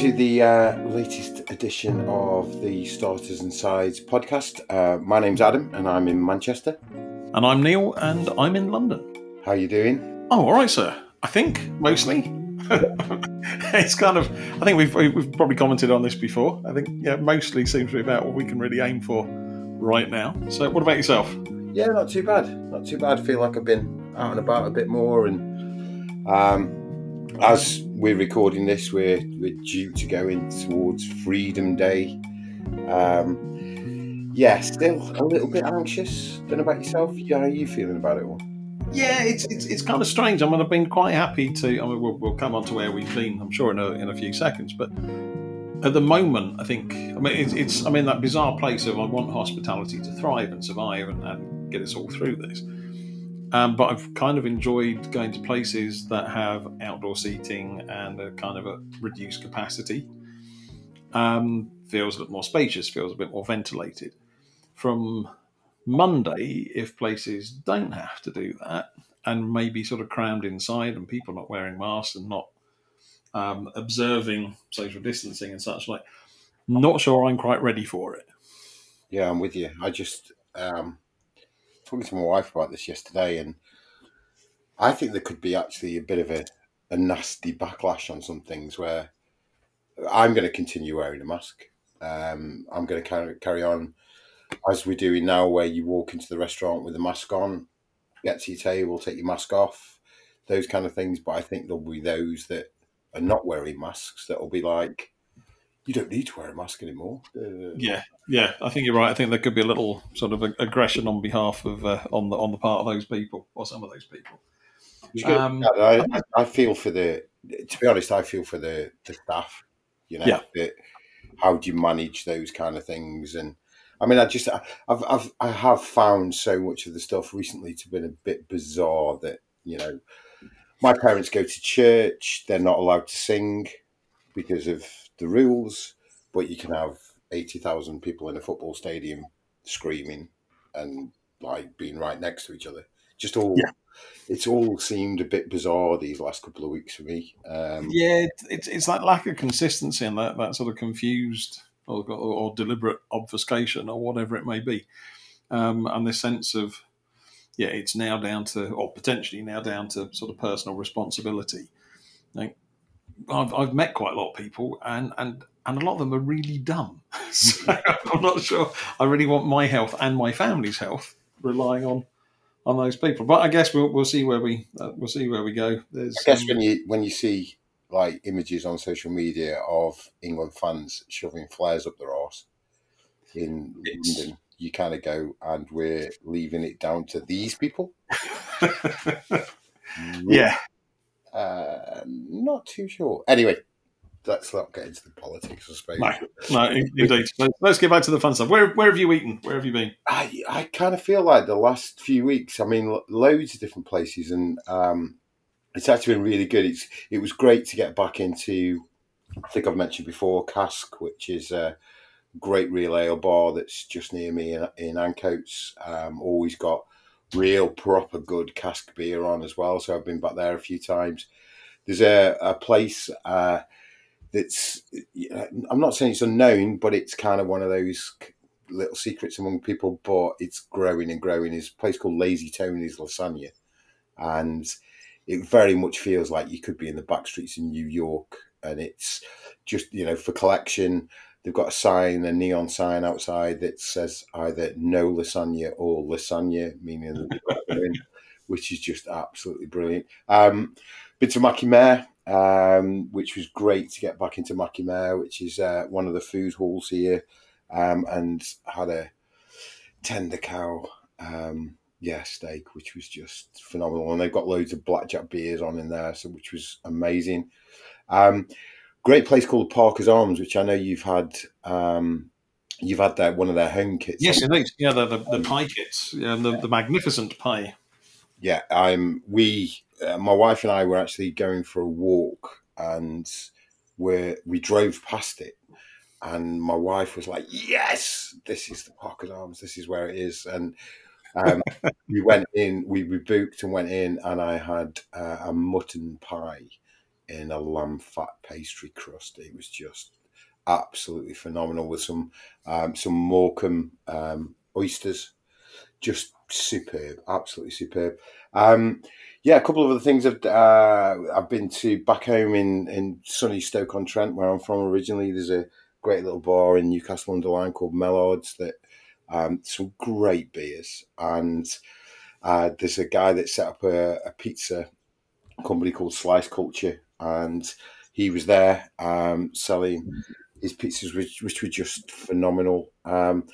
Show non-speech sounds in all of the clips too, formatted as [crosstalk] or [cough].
to the uh, latest edition of the Starters and Sides podcast. Uh, my name's Adam, and I'm in Manchester. And I'm Neil, and I'm in London. How are you doing? Oh, all right, sir. I think mostly. [laughs] it's kind of. I think we've we've probably commented on this before. I think yeah, mostly seems to be about what we can really aim for right now. So, what about yourself? Yeah, not too bad. Not too bad. feel like I've been out and about a bit more, and um, as we're recording this, we're we're due to go in towards Freedom Day. Um, yeah, still a little bit anxious. Don't know about yourself. How are you feeling about it all? Yeah, it's, it's it's kind of strange. I mean, I've been quite happy to. I mean, we'll, we'll come on to where we've been. I'm sure in a in a few seconds, but at the moment, I think. I mean, it's, it's I'm in that bizarre place of I want hospitality to thrive and survive and, and get us all through this. Um, but I've kind of enjoyed going to places that have outdoor seating and a kind of a reduced capacity. Um, feels a bit more spacious, feels a bit more ventilated. From Monday, if places don't have to do that and maybe sort of crammed inside and people not wearing masks and not um, observing social distancing and such like, not sure I'm quite ready for it. Yeah, I'm with you. I just um, talking to my wife about this yesterday, and I think there could be actually a bit of a, a nasty backlash on some things where I'm going to continue wearing a mask. Um, I'm going to carry, carry on as we're doing now, where you walk into the restaurant with a mask on, get to your table, take your mask off, those kind of things. But I think there'll be those that are not wearing masks that will be like, you don't need to wear a mask anymore. Uh, Yeah, yeah, I think you're right. I think there could be a little sort of aggression on behalf of uh, on the on the part of those people or some of those people. Um, I, I, feel for the. To be honest, I feel for the the staff. You know, Yeah. how do you manage those kind of things? And I mean, I just I've I've I have found so much of the stuff recently to been a bit bizarre that you know, my parents go to church. They're not allowed to sing because of the rules, but you can have eighty thousand people in a football stadium screaming and like being right next to each other. Just all. Yeah. It's all seemed a bit bizarre these last couple of weeks for me. Um, Yeah, it's it's that lack of consistency and that that sort of confused or, or, or deliberate obfuscation or whatever it may be, um, and this sense of yeah, it's now down to or potentially now down to sort of personal responsibility. Like, I've I've met quite a lot of people and and. And a lot of them are really dumb. [laughs] So I'm not sure I really want my health and my family's health relying on on those people. But I guess we'll, we'll see where we uh, we'll see where we go. There's, I guess um, when you when you see like images on social media of England fans shoving flares up their arse in London, you kind of go, and we're leaving it down to these people. [laughs] yeah, uh, not too sure. Anyway, let's not get into the politics, I suppose. No, no, indeed. Let's, let's get back to the fun stuff. Where, where have you eaten? Where have you been? I I kind of feel like the last few weeks. I mean, loads of different places, and um, it's actually been really good. It's it was great to get back into. I think I've mentioned before Cask, which is a great real ale bar that's just near me in, in Ancoats. Um, always got real proper good cask beer on as well. So I've been back there a few times. There's a, a place uh, that's I'm not saying it's unknown, but it's kind of one of those little secrets among people. But it's growing and growing. It's a place called Lazy Tony's Lasagna, and it very much feels like you could be in the back streets in New York. And it's just you know for collection. They've got a sign, a neon sign outside that says either no lasagna or lasagna, meaning [laughs] which is just absolutely brilliant. Um, been to Mackie Mayor, um, which was great to get back into Mackie Mayor, which is uh, one of the food halls here, um, and had a tender cow, um, yeah, steak, which was just phenomenal. And they've got loads of blackjack beers on in there, so which was amazing. Um, great place called Parker's Arms, which I know you've had. Um, you've had their one of their home kits. Yes, indeed. Yeah, the, the, the pie kits. Yeah, the, the magnificent pie. yeah, I'm. We, uh, my wife and I, were actually going for a walk, and we we drove past it, and my wife was like, "Yes, this is the Parker's Arms. This is where it is." And um, [laughs] we went in. We, we booked and went in, and I had uh, a mutton pie, in a lamb fat pastry crust. It was just absolutely phenomenal with some um, some Morecambe um, oysters. Just superb, absolutely superb. Um, yeah, a couple of other things. I've uh, I've been to back home in in sunny Stoke on Trent, where I'm from originally. There's a great little bar in Newcastle under called Mellards that um, some great beers and uh, there's a guy that set up a, a, pizza company called Slice Culture and he was there um, selling his pizzas which, which were just phenomenal um,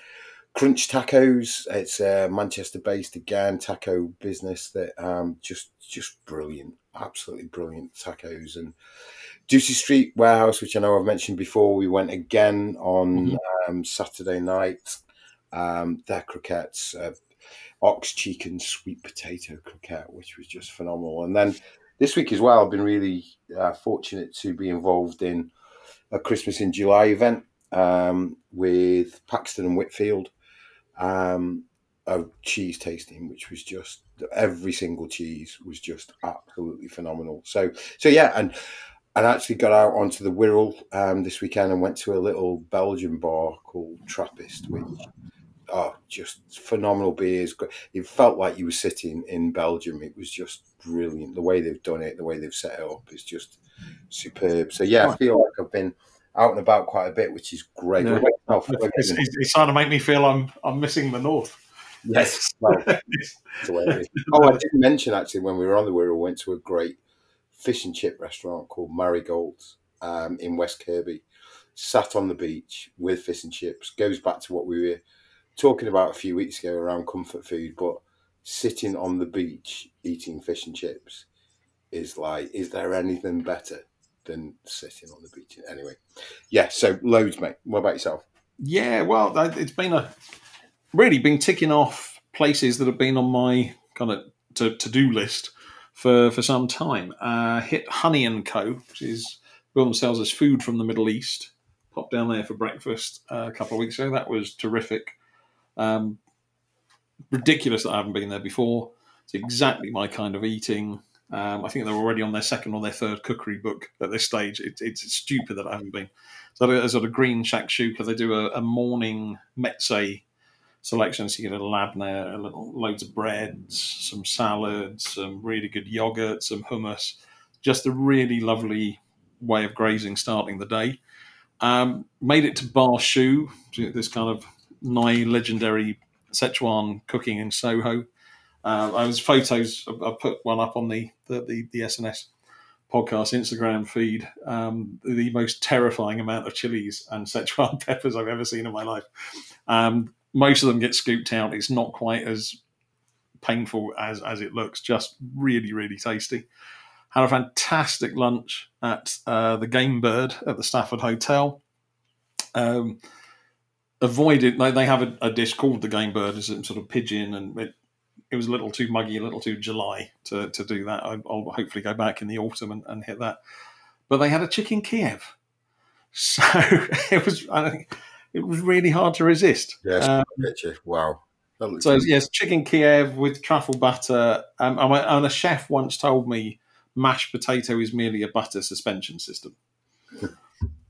crunch tacos it's a manchester based again taco business that um, just just brilliant absolutely brilliant tacos and Ducie Street Warehouse, which I know I've mentioned before, we went again on mm-hmm. um, Saturday night. Um, their croquettes, uh, ox cheek and sweet potato croquette, which was just phenomenal. And then this week as well, I've been really uh, fortunate to be involved in a Christmas in July event um, with Paxton and Whitfield. Um, a cheese tasting, which was just every single cheese was just absolutely phenomenal. So, so yeah, and and actually got out onto the Wirral um, this weekend and went to a little Belgian bar called Trappist, which oh, just phenomenal beers. It felt like you were sitting in Belgium. It was just brilliant. The way they've done it, the way they've set it up is just superb. So yeah, I feel like I've been out and about quite a bit, which is great. Yeah. Oh, it's, it's, it's, starting to make me feel I'm I'm missing the north. Yes, [laughs] well, oh, I didn't mention actually when we were on the Wirral, we went to a great fish and chip restaurant called Marigolds um, in West Kirby. Sat on the beach with fish and chips. Goes back to what we were talking about a few weeks ago around comfort food, but sitting on the beach eating fish and chips is like, is there anything better than sitting on the beach? Anyway, yeah. So loads, mate. What about yourself? Yeah, well, it's been a really been ticking off places that have been on my kind of to to do list for for some time. Uh, hit Honey and Co, which is build themselves as food from the Middle East. Popped down there for breakfast uh, a couple of weeks ago. That was terrific. Um, ridiculous that I haven't been there before. It's exactly my kind of eating. Um, I think they're already on their second or their third cookery book at this stage. It, it's stupid that I haven't been. So there's sort of green shakshuka. They do a, a morning meze selection. So you get a labneh, a little loads of breads, some salads, some really good yogurt, some hummus. Just a really lovely way of grazing starting the day. Um, made it to Ba Shu, this kind of nigh legendary Szechuan cooking in Soho. Uh, I was photos. I put one up on the the, the, the SNS podcast Instagram feed. Um, the most terrifying amount of chilies and [laughs] Szechuan peppers I've ever seen in my life. Um, most of them get scooped out. It's not quite as painful as as it looks. Just really really tasty. Had a fantastic lunch at uh, the Game Bird at the Stafford Hotel. Um, avoided. They, they have a, a, dish called the Game Bird, it's a sort of pigeon, and it, it was a little too muggy, a little too July to, to do that. I, will hopefully go back in the autumn and, and, hit that. But they had a chicken Kiev, [laughs] so it was. I think it was really hard to resist. Yes, um, wow. So yes, chicken Kiev with truffle butter. Um, and a chef once told me mashed potato is merely a butter suspension system. [laughs]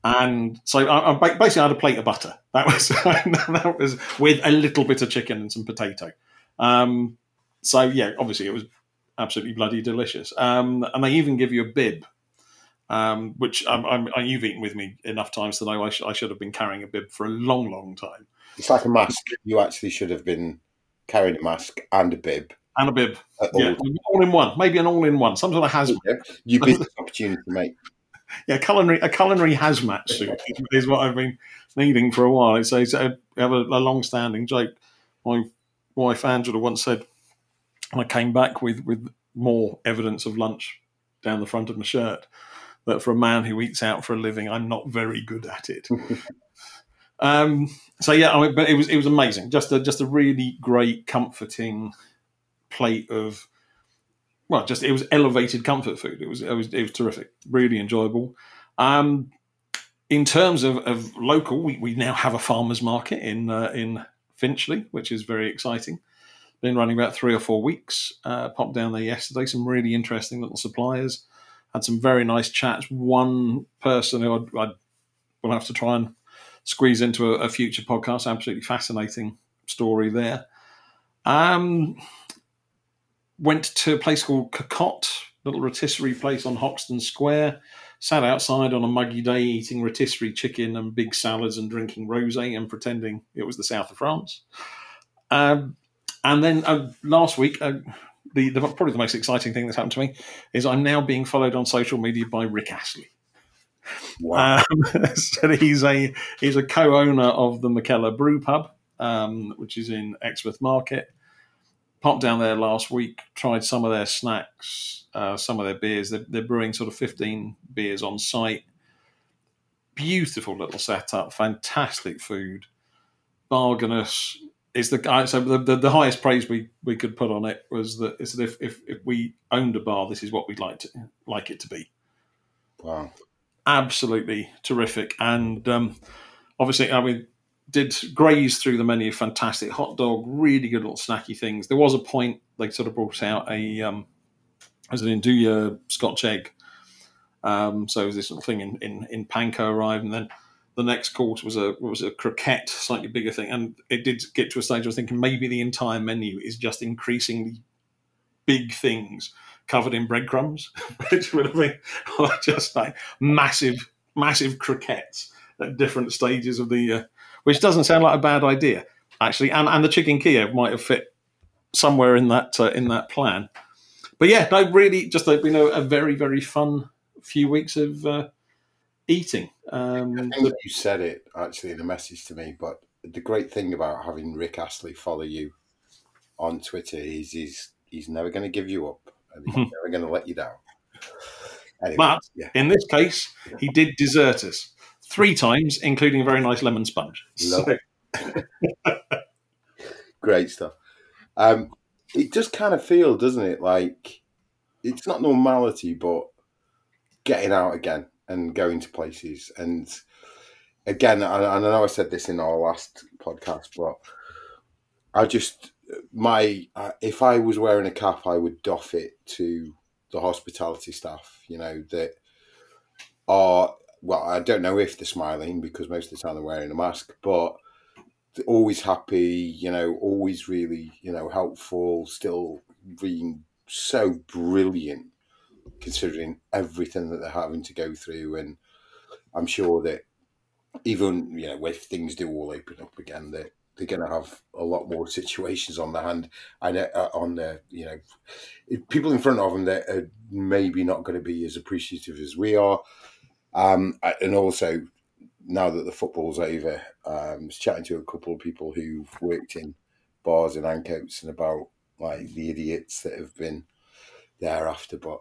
and so I, I, basically I had a plate of butter. That was [laughs] that was with a little bit of chicken and some potato. Um, so yeah, obviously it was absolutely bloody delicious. Um, and they even give you a bib um, which I'm, I'm, you've eaten with me enough times to know I, sh- I, should have been carrying a bib for a long, long time. It's like a mask. You actually should have been carrying a mask and a bib. And a bib. Yeah, all in one. Maybe an all in one. Some sort of hazmat. You business opportunity, mate. Yeah, culinary a culinary hazmat suit is what I've been needing for a while. It's, it's a, have a, a long standing joke. My wife Angela once said, I came back with, with more evidence of lunch down the front of my shirt, that for a man who eats out for a living, I'm not very good at it. [laughs] um, so yeah, I mean, but it was it was amazing. Just a just a really great, comforting plate of well, just it was elevated comfort food. It was it was it was terrific, really enjoyable. Um, in terms of, of local, we, we now have a farmers market in uh, in Finchley, which is very exciting. Been running about three or four weeks. Uh, popped down there yesterday. Some really interesting little suppliers Had some very nice chats. One person who I, will have to try and squeeze into a, a, future podcast. Absolutely fascinating story there. Um, went to a place called Cocotte, little rotisserie place on Hoxton Square. Sat outside on a muggy day eating rotisserie chicken and big salads and drinking rosé and pretending it was the south of France. Um, and then uh, last week, uh, the, the, probably the most exciting thing that's happened to me is I'm now being followed on social media by Rick Astley. Wow. Um, [laughs] so he's a he's a co-owner of the Mikkeller Brew Pub, um, which is in Exmouth Market. Popped down there last week, tried some of their snacks, uh, some of their beers. They're, they're brewing sort of 15 beers on site. Beautiful little setup, fantastic food, bargainous, it's the guy. So the, the, the, highest praise we, we could put on it was that it's that if, if, if we owned a bar, this is what we'd like to like it to be. Wow, absolutely terrific, and um, obviously, I mean, did graze through the menu. Fantastic hot dog, really good little snacky things. There was a point they sort of brought out a um, as an Nduja Scotch egg. Um, so this little thing in, in, in panko arrived, and then the next course was a was a croquette, slightly bigger thing, and it did get to a stage. I was thinking maybe the entire menu is just increasingly big things covered in breadcrumbs, [laughs] which would have been [laughs] just like massive, massive croquettes at different stages of the. Uh, which doesn't sound like a bad idea, actually, and and the chicken Kiev might have fit somewhere in that uh, in that plan. But yeah, no, really, just a, you know, a very very fun few weeks of. Uh, eating. Um, I think you said it actually in a message to me, but the great thing about having Rick Astley follow you on Twitter is he's he's never going to give you up and he's never going to let you down. Anyway, but yeah. in this case, he did desert us three times, including a very nice lemon sponge. So. [laughs] great stuff. Um, it just kind of feels, doesn't it? Like it's not normality, but getting out again and going to places. And again, I, I know I said this in our last podcast, but I just my uh, if I was wearing a cap, I would doff it to the hospitality staff. You know that are well, I don't know if they're smiling because most of the time they're wearing a mask, but always happy. You know, always really you know helpful. Still being so brilliant considering everything that they're having to go through. And I'm sure that even you know if things do all open up again, that they're going to have a lot more situations on the hand and uh, on the you know people in front of them that are maybe not going to be as appreciative as we are. Um, and also now that the football's over, um, I was chatting to a couple of people who've worked in bars and Ancoats and about like the idiots that have been thereafter. But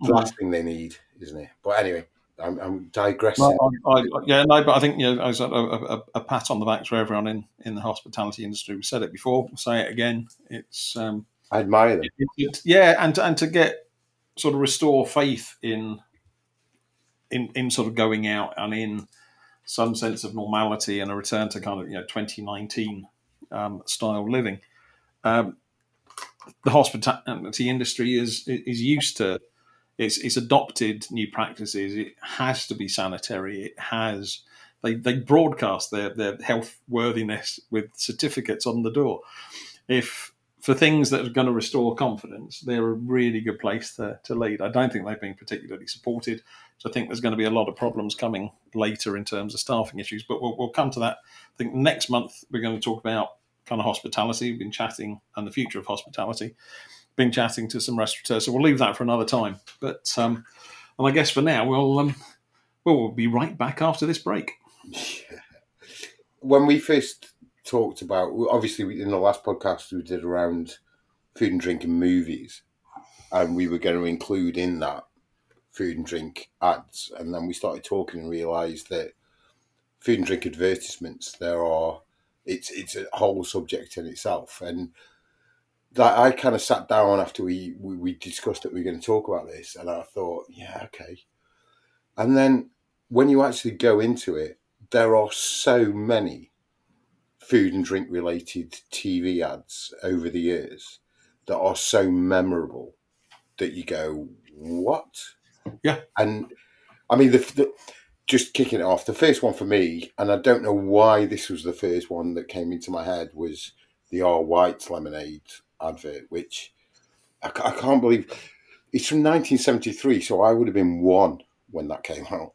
the last thing they need, isn't it? But anyway, I'm, I'm digressing. I, I, yeah, no, but I think you know, as a, a, a, pat on the back to everyone in, in the hospitality industry. We said it before, we'll say it again. It's um, I admire them. It, it, yeah, and and to get sort of restore faith in in in sort of going out and in some sense of normality and a return to kind of you know 2019 um, style living. Um, the hospitality industry is is used to it's it's adopted new practices. It has to be sanitary. It has they they broadcast their their health worthiness with certificates on the door. If for things that are going to restore confidence, they're a really good place to, to lead. I don't think they've been particularly supported. So I think there's going to be a lot of problems coming later in terms of staffing issues, but we'll, we'll come to that. I think next month we're going to talk about kind of hospitality. We've been chatting and the future of hospitality. Been chatting to some restaurateurs, so we'll leave that for another time. But um, and I guess for now we'll um, we'll be right back after this break. When we first talked about, obviously in the last podcast we did around food and drink and movies, and we were going to include in that food and drink ads, and then we started talking and realised that food and drink advertisements there are it's it's a whole subject in itself. And that I kind of sat down after we, we, we discussed that we were going to talk about this, and I thought, yeah, okay. And then when you actually go into it, there are so many food and drink related TV ads over the years that are so memorable that you go, what? Yeah. And I mean, the, the just kicking it off, the first one for me, and I don't know why this was the first one that came into my head, was the R. White's Lemonade advert, which I, I can't believe it's from 1973, so I would have been one when that came out.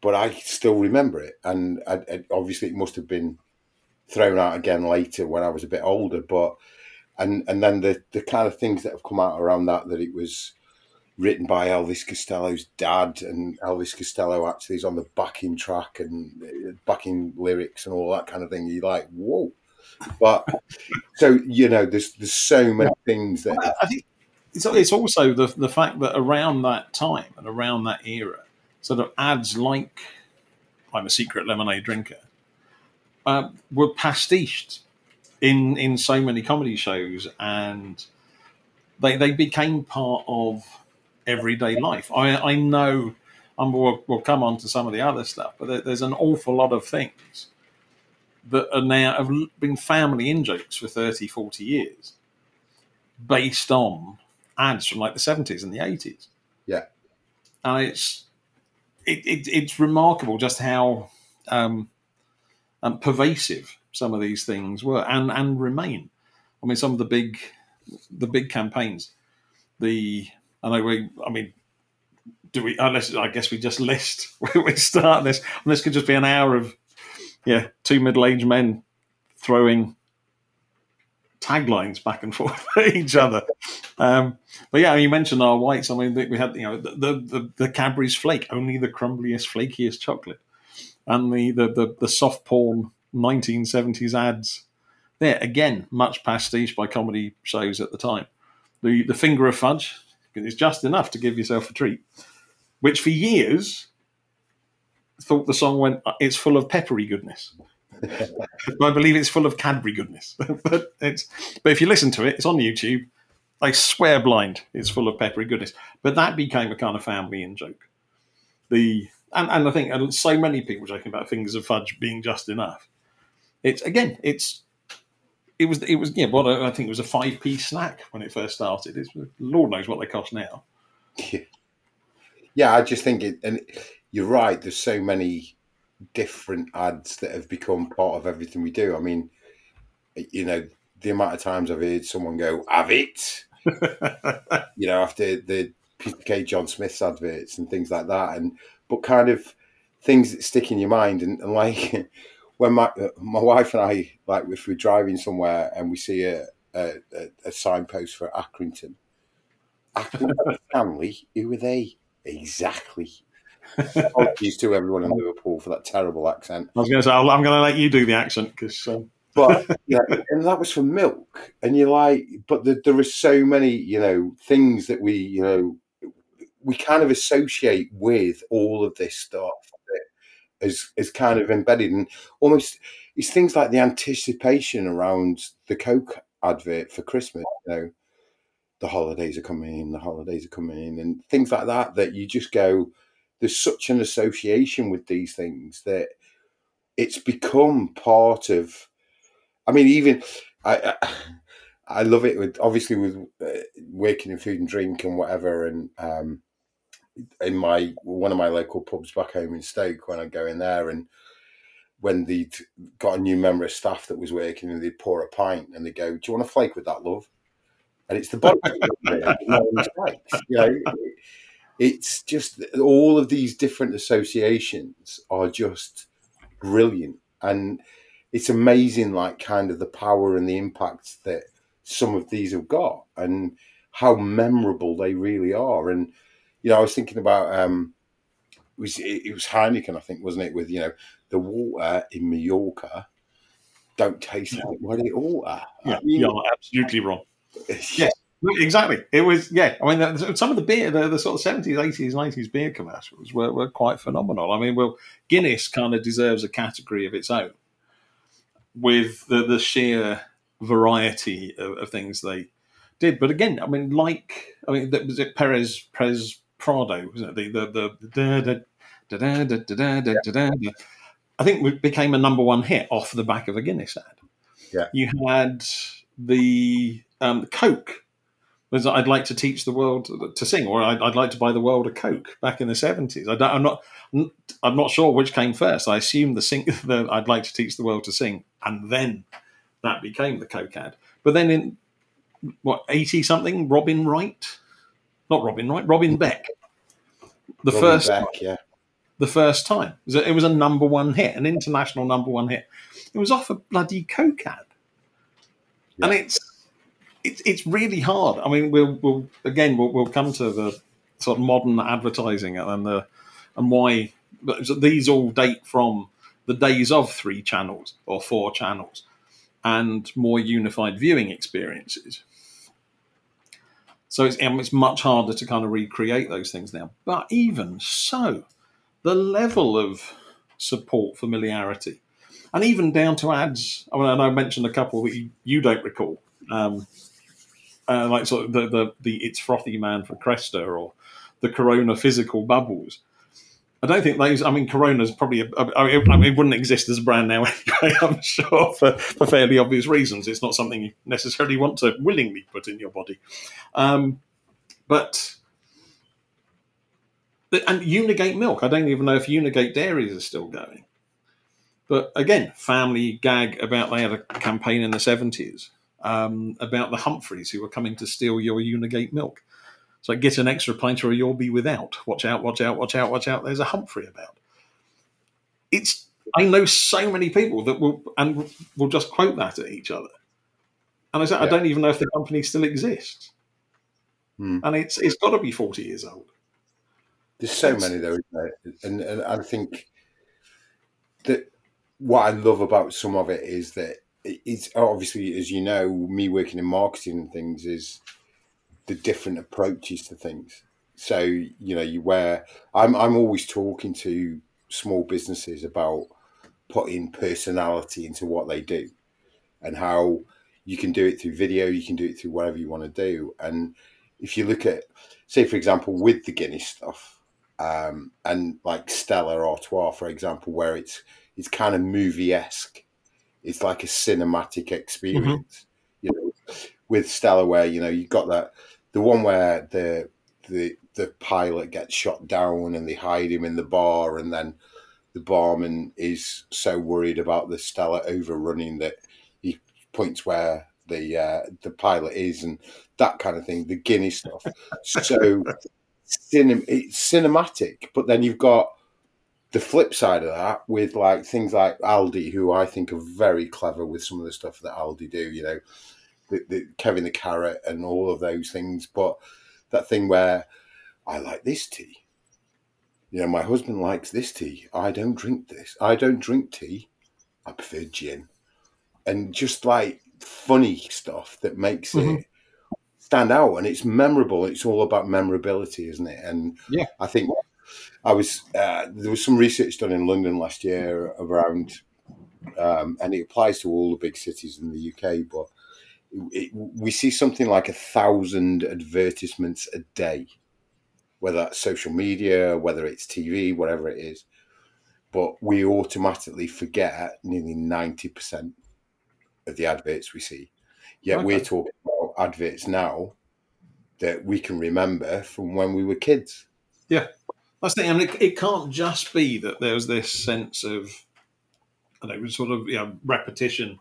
But I still remember it, and I, I, obviously it must have been thrown out again later when I was a bit older. But and and then the the kind of things that have come out around that that it was written by Elvis Costello's dad, and Elvis Costello actually is on the backing track and uh, backing lyrics and all that kind of thing. You're like, whoa! But [laughs] so you know, there's there's so many things that I think it's, it's also the the fact that around that time and around that era, sort of ads like "I'm a secret lemonade drinker" uh, were pastiched in in so many comedy shows, and they they became part of everyday life. I I know. And we'll, we'll come on to some of the other stuff, but there, there's an awful lot of things that are now have been family in jokes for 30, 40 years based on ads from like the 70s and the 80s. Yeah. And it's it, it it's remarkable just how um, um, pervasive some of these things were and and remain. I mean, some of the big the big campaigns. The I we. I mean, do we? Unless I guess we just [laughs] list. Where we start this, and this could just be an hour of yeah, two middle-aged men throwing taglines back and forth [laughs] at each other. Um, but yeah, you mentioned R. Whites. I mean, we had you know the the, the Cadbury's flake, only the crumbliest, flakiest chocolate, and the the the, the soft porn 1970s ads. There again, much pastiche by comedy shows at the time. The the finger of fudge is just enough to give yourself a treat, which for years thought the song went, "It's full of peppery goodness." [laughs] I believe it's full of Cadbury goodness, [laughs] but it's. But if you listen to it, it's on YouTube. I swear blind, it's full of peppery goodness. But that became a kind of family in joke. The and, and I think so many people joking about fingers of fudge being just enough. It's again, it's it was it was yeah. What I think it was a five p snack when it first started. It's Lord knows what they cost now. Yeah, yeah I just think it, and you're right. There's so many different ads that have become part of everything we do. I mean, you know, the amount of times I've heard someone go, "Have it," [laughs] you know, after the Peter Kay John Smith's adverts and things like that, and but kind of things that stick in your mind, and, and like when my my wife and I, like if we're driving somewhere and we see a a, a signpost for Accrington, Accrington [laughs] Stanley, who are they exactly? Apologies to everyone in Liverpool for that terrible accent. I was going to say, I'm going to let you do the accent because. Um... [laughs] But yeah, and that was for milk, and you're like, but the, there are so many, you know, things that we, you know, we kind of associate with all of this stuff is is kind of embedded, and almost it's things like the anticipation around the Coke advert for Christmas, you know. The holidays are coming, the holidays are coming, in, and things like that. That you just go, there's such an association with these things that it's become part of. I mean, even I, I, I love it with obviously with uh, working in food and drink and whatever, and um, in my one of my local pubs back home in Stoke when I go in there and when they'd got a new member of staff that was working and they'd pour a pint and they go, "Do you want a flake with that, love?" And it's the bottom. you know, it's just all of these different associations are just brilliant and it's amazing like kind of the power and the impact that some of these have got and how memorable they really are and you know i was thinking about um it was it was heineken i think wasn't it with you know the water in mallorca don't taste like what it ought yeah, you're absolutely wrong yes Exactly. It was, yeah. I mean, some of the beer, the, the sort of seventies, eighties, nineties beer commercials were, were quite phenomenal. I mean, well, Guinness kind of deserves a category of its own with the, the sheer variety of, of things they did. But again, I mean, like, I mean, was it Perez Perez Prado? Was it the the the, da, da, da, da, da, da, da, da, I think it became a number one hit off the back of a Guinness ad. Yeah, you had the um, Coke was I'd like to teach the world to sing, or I'd, I'd like to buy the world a Coke back in the seventies. I'm not, I'm not sure which came first. I assume the sing, [laughs] the, I'd like to teach the world to sing, and then that became the Coke ad. But then in what eighty something, Robin Wright, not Robin Wright, Robin mm. Beck, the Robin first, Beck, yeah. the first time it was, a, it was a number one hit, an international number one hit. It was off a bloody Coke ad, and it's it's it's really hard. I mean, we'll we'll again we'll, we'll come to the sort of modern advertising and the and why these all date from the days of three channels or four channels and more unified viewing experiences. So it's, it's much harder to kind of recreate those things now. But even so, the level of support, familiarity, and even down to ads. I mean, I know I mentioned a couple that you, you don't recall. Um, uh, like sort of the, the the it's frothy man for Cresta or the Corona physical bubbles. I don't think those. I mean, Corona's probably. A, I mean, it wouldn't exist as a brand now [laughs] anyway. I'm sure for, for fairly obvious reasons. It's not something you necessarily want to willingly put in your body. Um, but and Unigate milk. I don't even know if Unigate dairies are still going. But again, family gag about they had a campaign in the seventies um, about the Humphreys who were coming to steal your Unigate milk. So get an extra pint or you'll be without. Watch out, watch out, watch out, watch out. There's a Humphrey about. It's I know so many people that will and will just quote that at each other. And I said, yeah. I don't even know if the company still exists. Hmm. And it's it's got to be 40 years old. There's so it's, many though, isn't there? and, and I think that what I love about some of it is that it's obviously, as you know, me working in marketing and things is the different approaches to things. So you know, you wear. I'm I'm always talking to small businesses about putting personality into what they do, and how you can do it through video, you can do it through whatever you want to do. And if you look at, say, for example, with the Guinness stuff, um, and like Stella Artois, for example, where it's it's kind of movie esque it's like a cinematic experience. Mm-hmm. You know, with Stella, where you know you've got that the one where the the the pilot gets shot down and they hide him in the bar, and then the barman is so worried about the Stella overrunning that he points where the uh, the pilot is and that kind of thing. The Guinness stuff, so cinem- it's cinematic, but then you've got the flip side of that with like things like Aldi, who I think are very clever with some of the stuff that Aldi do, you know, the, the Kevin the Carrot and all of those things. But that thing where I like this tea. You know, my husband likes this tea. I don't drink this. I don't drink tea. I prefer gin. And just like funny stuff that makes mm-hmm. it stand out and it's memorable. It's all about memorability, isn't it? And yeah, I think I was uh, there was some research done in London last year around, um, and it applies to all the big cities in the UK. But it, we see something like a thousand advertisements a day, whether that's social media, whether it's TV, whatever it is. But we automatically forget nearly ninety percent of the adverts we see. Yet okay. we're talking about adverts now that we can remember from when we were kids. Yeah. That's the thing. I mean, it, it can't just be that there's this sense of, I know, sort of you know, repetition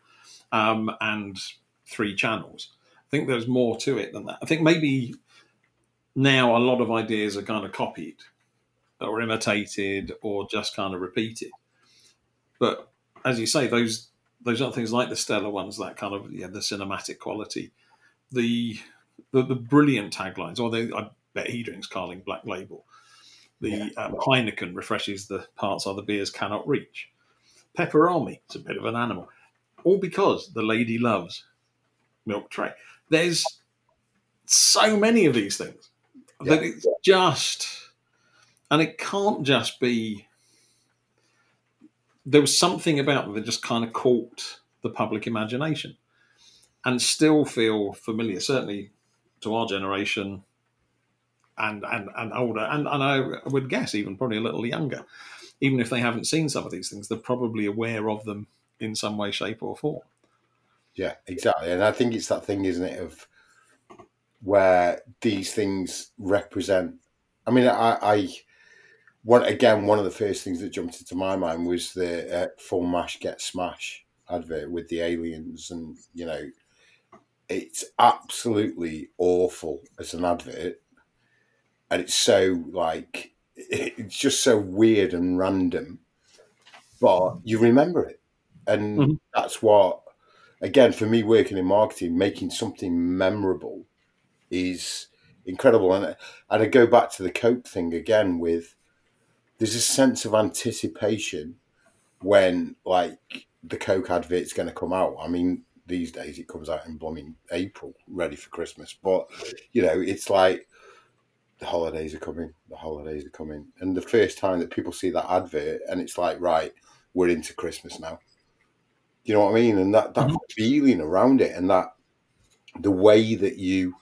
um, and three channels. I think there's more to it than that. I think maybe now a lot of ideas are kind of copied or imitated or just kind of repeated. But as you say, those those other things like the Stella ones, that kind of yeah, the cinematic quality, the the, the brilliant taglines, or they, I bet he drinks Carling Black Label. The yeah. um, Heineken refreshes the parts other beers cannot reach. Peperami is a bit of an animal. All because the lady loves milk tray. There's so many of these things yeah. that it's just, and it can't just be. There was something about them that just kind of caught the public imagination and still feel familiar, certainly to our generation, and and, and older, and, and I would guess even probably a little younger, even if they haven't seen some of these things, they're probably aware of them in some way, shape, or form. Yeah, exactly. And I think it's that thing, isn't it, of where these things represent. I mean, I, I one again one of the first things that jumped into my mind was the uh, full mash get smash advert with the aliens, and you know, it's absolutely awful as an advert, and it's so like [laughs] it's just so weird and random, but you remember it, and Mhm. that's what again for me working in marketing, making something memorable is incredible. And and I go back to the Coke thing again with there's a sense of anticipation when like the Coke advert's going to come out. I mean, these days it comes out in blooming April, ready for Christmas. But you know, it's like the holidays are coming, the holidays are coming, and the first time that people see that advert, and it's like, right, we're into Christmas now. You know what I mean? And that that Mhm. feeling around it, and that the way that you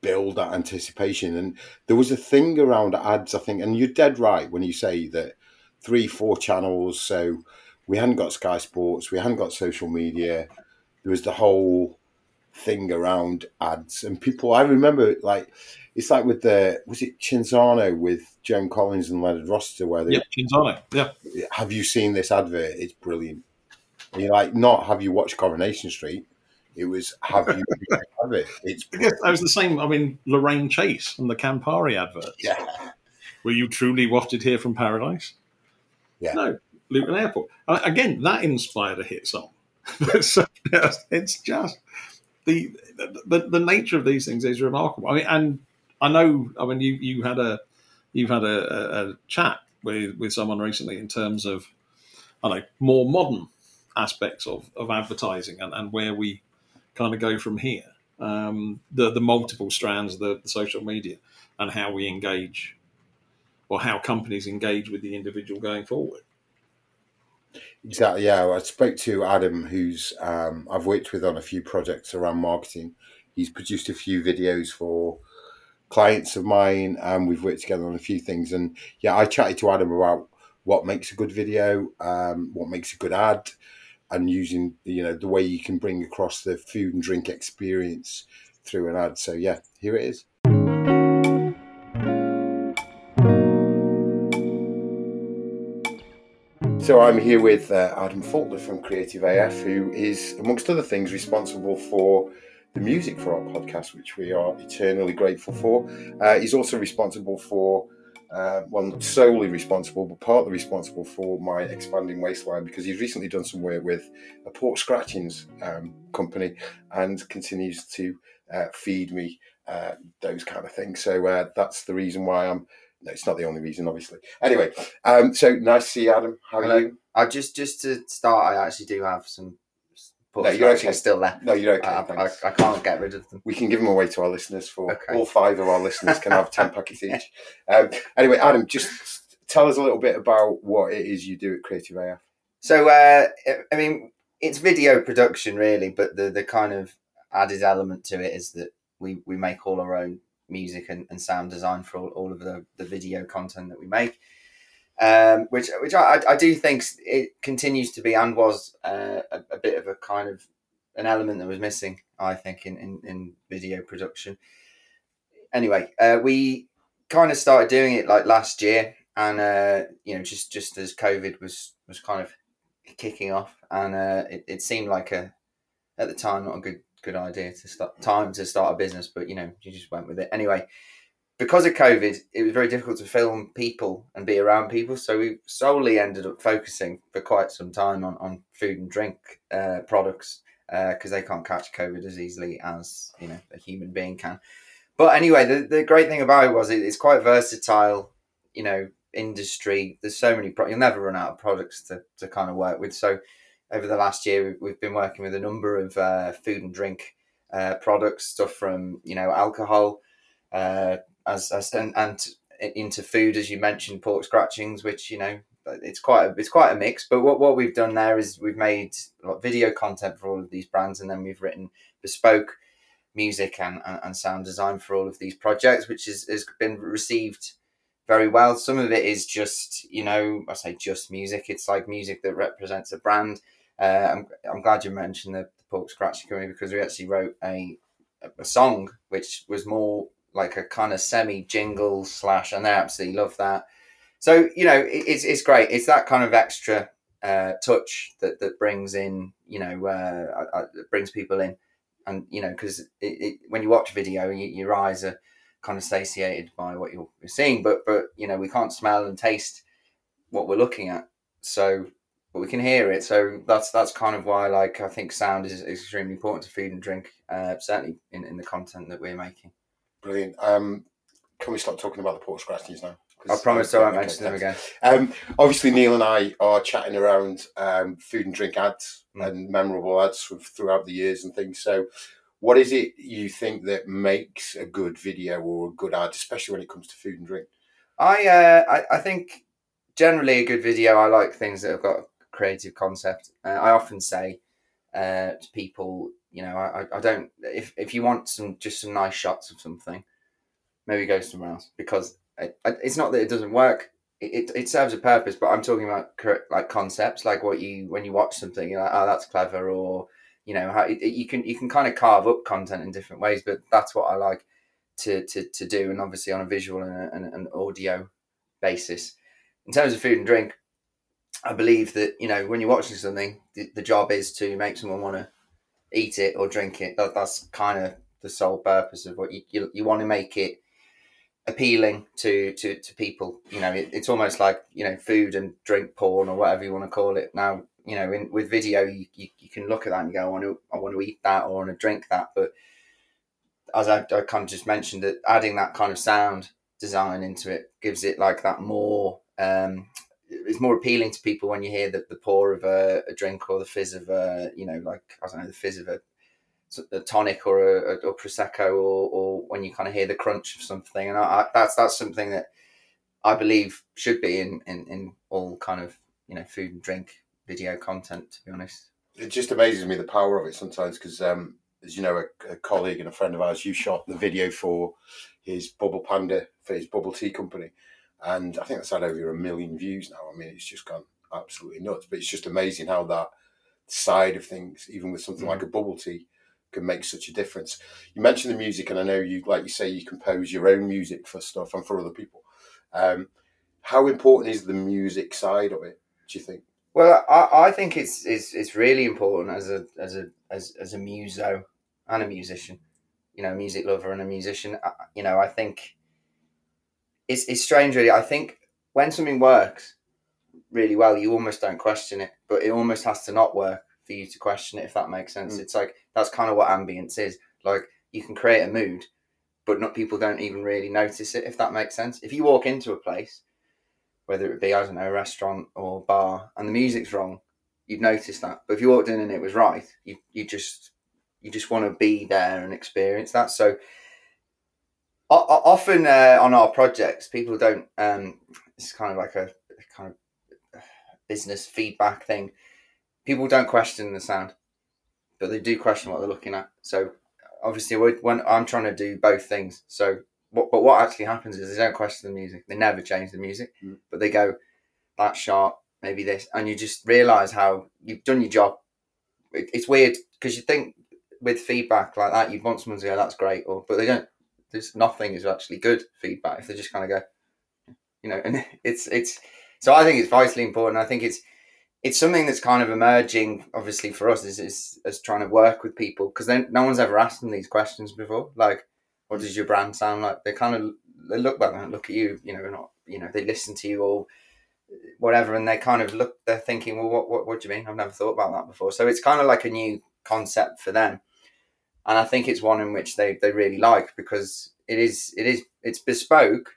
build that anticipation. And there was a thing around ads, I think, and you're dead right when you say that three, four channels. So we hadn't got Sky Sports, we hadn't got social media. There was the whole thing around ads, and people. I remember like it's like with the was it Cinzano with Joan Collins and Leonard Rossiter, where they Cinzano. Yeah. have you seen this advert? It's brilliant. And you're like, not have you watched Coronation Street? It was have you this advert? It's [laughs] I guess that was the same. I mean, Lorraine Chase and the Campari advert. yeah, Were you truly wafted here from paradise? Yeah. No, Luton Airport. Uh, again, that inspired a hit song. [laughs] so, it's just the, the the nature of these things is remarkable. I mean, and I know. I mean, you you had a you've had a, a, a chat with with someone recently in terms of I don't know more modern aspects of of advertising and, and where we kind of go from here. Um, the the multiple strands, the, the social media, and how we engage or how companies engage with the individual going forward. exactly. Yeah, I spoke to Adam, who's um, I've worked with on a few projects around marketing. He's produced a few videos for clients of mine, and we've worked together on a few things. And yeah, I chatted to Adam about what makes a good video, um, what makes a good ad, and using you know the way you can bring across the food and drink experience through an ad. So yeah, here it is. So I'm here with uh, Adam Faulkner from Creative AF, who is, amongst other things, responsible for the music for our podcast, which we are eternally grateful for. Uh, he's also responsible for, uh, well, not solely responsible, but partly responsible for my expanding waistline because he's recently done some work with a pork scratchings um, company and continues to uh, feed me uh, those kind of things. So uh, that's the reason why I'm. No, it's not the only reason, obviously. Anyway, um, so nice to see you, Adam. How are Hello. you? I just just to start, I actually do have some. No, you're okay. still there. No, you're okay. I. I, I can't get rid of them. we can give them away to our listeners for Okay. all five of our listeners can have 10 packets each. [laughs] Um, anyway, Adam, just tell us a little bit about what it is you do at Creative AF. So, uh, I mean, it's video production really, but the the kind of added element to it is that we we make all our own music and, and sound design for all, all of the, the video content that we make. Um, which which I, I do think it continues to be and was uh, a, a bit of a kind of an element that was missing, I think, in, in, in video production. Anyway, uh, we kind of started doing it like last year, and uh, you know, just just as COVID was was kind of kicking off, and uh, it, it seemed like a at the time not a good good idea to start time to start a business, but you know, you just went with it anyway. Because of COVID, it was very difficult to film people and be around people, so we solely ended up focusing for quite some time on, on food and drink uh, products because they can't catch COVID as easily as you know a human being can. But anyway, the, the great thing about it was it, it's quite versatile. You know, industry. There's so many. Pro- you'll never run out of products to, to kind of work with. So over the last year, we've, we've been working with a number of uh, food and drink uh, products, stuff from you know alcohol, uh, as, as and, and into food, as you mentioned, pork scratchings, which you know it's quite a, it's quite a mix. But what, what we've done there is we've made like, video content for all of these brands, and then we've written bespoke music and, and, and sound design for all of these projects, which is, has been received very well. Some of it is just, you know, I say just music. It's like music that represents a brand. Uh, I'm, I'm glad you mentioned the, the Pork Scratching because we actually wrote a a song which was more like a kind of semi jingle slash, and they absolutely love that. So you know, it, it's it's great. It's that kind of extra uh, touch that that brings in, you know, uh, uh, brings people in, and you know, because when you watch video, you, your eyes are kind of satiated by what you're, seeing, but but you know, we can't smell and taste what we're looking at, so but we can hear it. So that's that's kind of why, like, I think sound is, is extremely important to food and drink, uh, certainly in, in the content that we're making. Brilliant. Um, can we stop talking about the pork scratchies now? I promise I won't mention them again. Um, obviously, Neil and I are chatting around um, food and drink ads mm. and memorable ads throughout the years and things. So, what is it you think that makes a good video or a good ad, especially when it comes to food and drink? I uh, I, I think generally a good video. I like things that have got a creative concept. Uh, I often say uh, to people, you know, I, I don't if if you want some just some nice shots of something, maybe go somewhere else because it, it's not that it doesn't work. It, it, serves a purpose, but I'm talking about like concepts, like what you when you watch something, you're like, oh, that's clever, or you know, how it, you can you can kind of carve up content in different ways. But that's what I like to to, to do, and obviously on a visual and an audio basis. In terms of food and drink, I believe that you know when you're watching something, the, the job is to make someone want to eat it or drink it. That, that's kind of the sole purpose of what you you, you want to make it appealing to to to people. You know, it, it's almost like you know food and drink porn or whatever you want to call it. Now, you know, in, with video, you, you, you can look at that and go, I want to I want to eat that or I want to drink that. But as I, I kind of just mentioned, that adding that kind of sound design into it gives it like that more. Um, it's more appealing to people when you hear the, the pour of a, a drink or the fizz of a, you know, like I don't know, the fizz of a a tonic or a, or prosecco, or, or when you kind of hear the crunch of something, and I, I, that's that's something that I believe should be in, in in all kind of you know food and drink video content. To be honest, it just amazes me the power of it sometimes because, um, as you know, a, a, colleague and a friend of ours, you shot the video for his Bubble Panda for his bubble tea company, and I think that's had over a million views now. I mean, it's just gone absolutely nuts. But it's just amazing how that side of things, even with something mm. like a bubble tea, can make such a difference. You mentioned the music, and I know you, like you say, you compose your own music for stuff and for other people. Um, how important is the music side of it? Do you think? Well, I, I think it's, it's it's really important as a as a as, as a muso and a musician, you know, music lover and a musician. You know, I think it's it's strange, really. I think when something works really well, you almost don't question it, but it almost has to not work for you to question it, if that makes sense. Mm. It's like that's kind of what ambience is. Like you can create a mood, but not people don't even really notice it, if that makes sense. If you walk into a place, whether it be I don't know a restaurant or bar, and the music's wrong, you'd notice that. But if you walked in and it was right, you you just you just want to be there and experience that. So often uh, on our projects, people don't. Um, it's kind of like a, a kind of business feedback thing people don't question the sound, but they do question what they're looking at. So obviously, when I'm trying to do both things, so what, but what actually happens is they don't question the music. They never change the music, mm. but they go that sharp, maybe this, and you just realize how you've done your job. It, it's weird because you think with feedback like that, you'd want someone to go, "That's great," or but they don't. There's nothing is actually good feedback if they just kind of go, you know, and [laughs] it's it's. So I think it's vitally important. I think it's it's something that's kind of emerging, obviously for us, is is, is trying to work with people because then no one's ever asked them these questions before. Like, what does your brand sound like? They kind of they look back and look at you, you know, not you know they listen to you or whatever, and they kind of look. They're thinking, well, what what what do you mean? I've never thought about that before. So it's kind of like a new concept for them, and I think it's one in which they they really like because it is it is it's bespoke,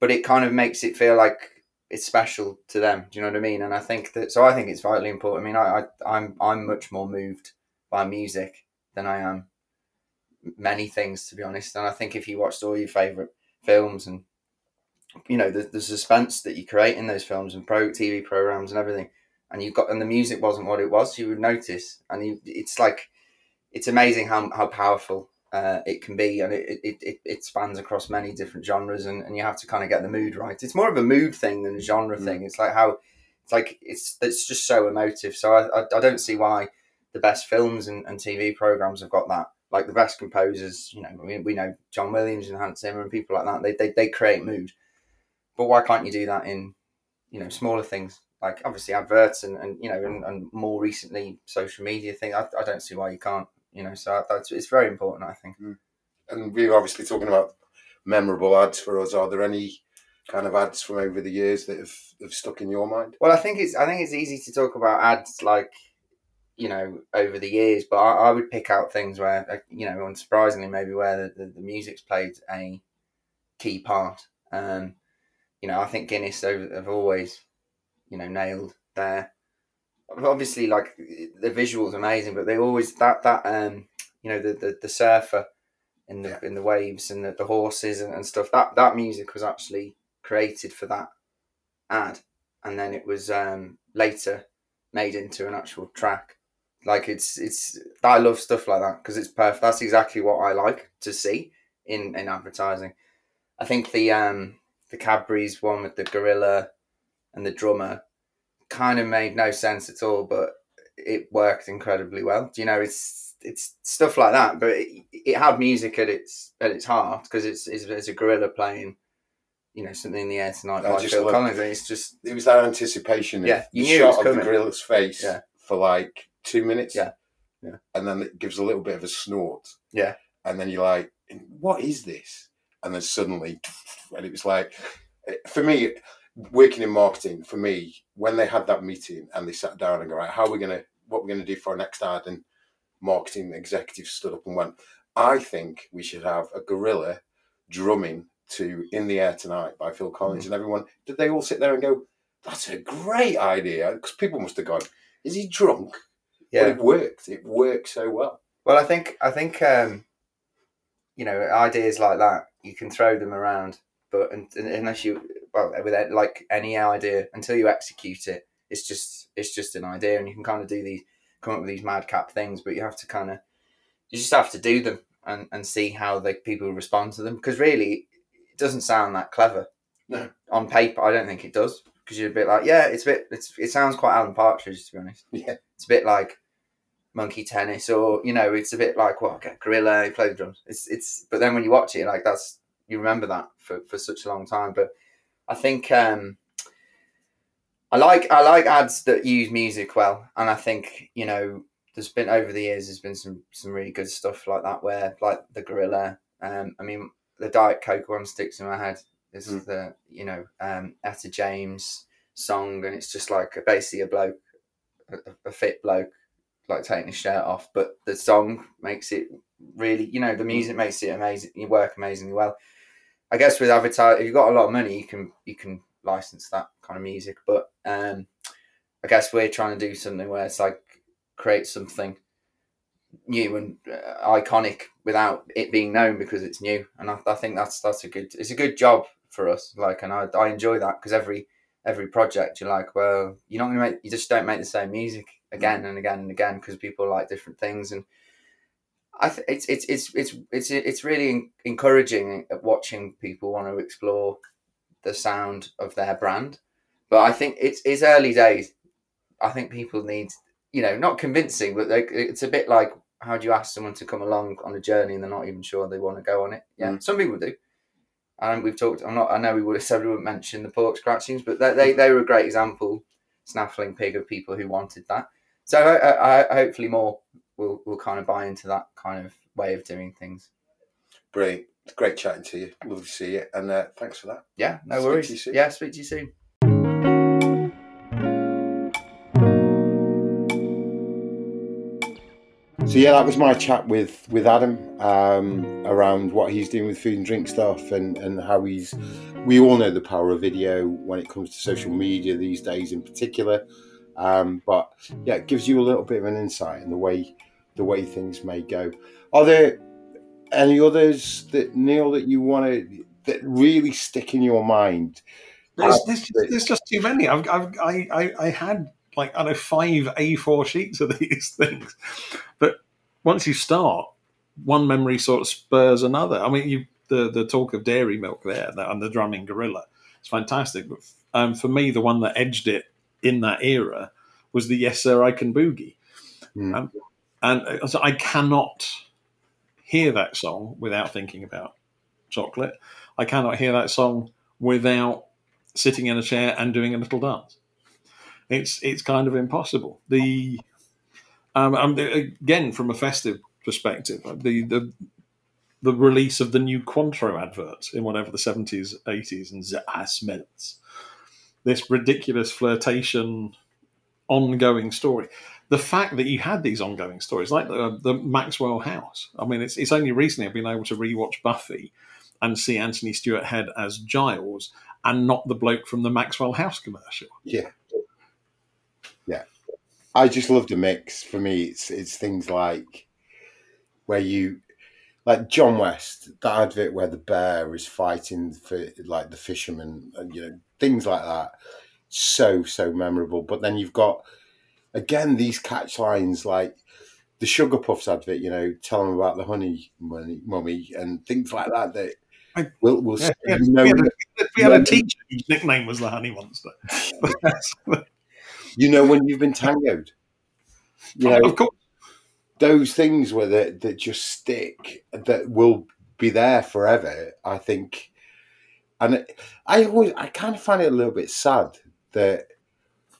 but it kind of makes it feel like it's special to them. Do you know what I mean? And I think that so I think it's vitally important. I mean, I, I I'm I'm much more moved by music than I am many things to be honest. And I think if you watched all your favorite films and you know the, the suspense that you create in those films and pro TV programs and everything, and you got and the music wasn't what it was, you would notice. And you, it's like it's amazing how how powerful uh, it can be, and it, it, it, it, spans across many different genres, and, and you have to kind of get the mood right. It's more of a mood thing than a genre mm. thing. It's like how it's like it's it's just so emotive. So I, I, I don't see why the best films and, and TV programs have got that like the best composers, you know, we, we know John Williams and Hans Zimmer and people like that. They, they they create mood, but why can't you do that in you know smaller things like obviously adverts and, and you know and, and more recently social media thing? I, I don't see why you can't. You know, so that's it's very important. I think. And we're obviously talking about memorable ads for us. Are there any kind of ads from over the years that have, have stuck in your mind? Well, I think it's I think it's easy to talk about ads like you know over the years, but I, I would pick out things where you know, unsurprisingly, maybe where the, the, the music's played a key part. Um, you know, I think Guinness have, have always you know nailed their obviously like the visuals amazing, but they always that that um you know the the, the surfer in the Yeah. in the waves and the, the horses and, and stuff that that music was actually created for that ad. And then it was um later made into an actual track. Like it's it's i love stuff like that because it's perfect that's exactly what i like to see in in advertising. I think the um the cadbury's one with the gorilla and the drummer kind of made no sense at all but it worked incredibly well you know it's it's stuff like that but it, it had music at its at its heart because it's, it's it's a gorilla playing you know something in the air tonight I by just Phil love- Collins and it's just It was that anticipation of Yeah, you the knew it shot was of the coming. gorilla's face Yeah. for like two minutes. Yeah. Yeah. And then it gives a little bit of a snort. Yeah. And then you're like, what is this? And then suddenly, [laughs] and it was like, for me, working in marketing, for me, when they had that meeting and they sat down and go, right, how are we going to, what we're going to do for our next ad? And marketing executives stood up and went, I think we should have a gorilla drumming to In the Air Tonight by Phil Collins. Mm. And everyone, did they all sit there and go, that's a great idea? Because people must have gone, is he drunk? But yeah it worked. It worked so well. Well, I think I think um, you know ideas like that you can throw them around, but un- un- unless you well with like any idea until you execute it, it's just it's just an idea, and you can kind of do these come up with these madcap things, but you have to kind of you just have to do them and, and see how the people respond to them because really it doesn't sound that clever. No. on paper, I don't think it does because you're a bit like yeah, it's a bit it's it sounds quite Alan Partridge to be honest. Yeah. It's a bit like monkey tennis or you know it's a bit like what okay, gorilla play the drums it's it's but then when you watch it like that's you remember that for, for such a long time but i think um i like i like ads that use music well and i think you know there's been over the years there's been some some really good stuff like that where like the gorilla um i mean the diet coke one sticks in my head is Mm. the you know um etta james song and it's just like basically a bloke a, a fit bloke like taking his shirt off, but the song makes it really, you know, the music makes it amazing. You work amazingly well. I guess with advertise, if you've got a lot of money, you can you can license that kind of music. But um, I guess we're trying to do something where it's like create something new and uh, iconic without it being known because it's new. And I, I think that's that's a good it's a good job for us. Like, and I, I enjoy that because every every project you're like, well, you're not gonna make you just don't make the same music again and again and again because people like different things and I th- it's it's it's it's it's it's really encouraging watching people want to explore the sound of their brand, but I think it's it's early days. I think people need you know not convincing, but like it's a bit like how do you ask someone to come along on a journey and they're not even sure they want to go on it? Yeah, mm. some people do. And we've talked. I'm not. I know we would have said we wouldn't mention the pork scratchings, but they they, they were a great example, Snaffling Pig of people who wanted that. So I, I, I hopefully more will will kind of buy into that kind of way of doing things. Brilliant. It's great chatting to you. Lovely to see you. And uh, thanks for that. Yeah, no Speak worries. Yeah, speak to you soon. So yeah, that was my chat with with Adam um, around what he's doing with food and drink stuff, and and how he's. We all know the power of video when it comes to social media these days, in particular. Um, but yeah, it gives you a little bit of an insight in the way the way things may go. Are there any others that Neil that you want to that really stick in your mind? There's, there's, there's just too many. I've, I've, I, I, I had like I don't know five A4 sheets of [laughs] these things, but once you start, one memory sort of spurs another. I mean, you the the talk of dairy milk there and the drumming gorilla, it's fantastic. But um, for me, the one that edged it in that era was the Yes Sir I Can Boogie, Hmm. um, and uh, so I cannot hear that song without thinking about chocolate. I cannot hear that song without sitting in a chair and doing a little dance. It's it's kind of impossible. The um, um, again from a festive perspective, the the the release of the new Cointreau adverts in whatever the seventies, eighties, and ah smells this ridiculous flirtation ongoing story. The fact that you had these ongoing stories, like the, the Maxwell House. I mean, it's it's only recently I've been able to rewatch Buffy and see Anthony Stewart Head as Giles and not the bloke from the Maxwell House commercial. Yeah. Yeah. I just love the mix. For me, it's it's things like where you like John West, that advert where the bear is fighting for like the fisherman, and you know things like that. So so memorable. But then you've got again these catch lines like the Sugar Puffs advert. You know, tell them about the honey money, mummy, and things like that. That I, we'll, we'll yeah, you we, know, had a, we had a teacher whose nickname was the Honey Monster. you know when you've been tangoed. You know, of course, those things where that that just stick that will be there forever. I think, and it, I always I kind of find it a little bit sad that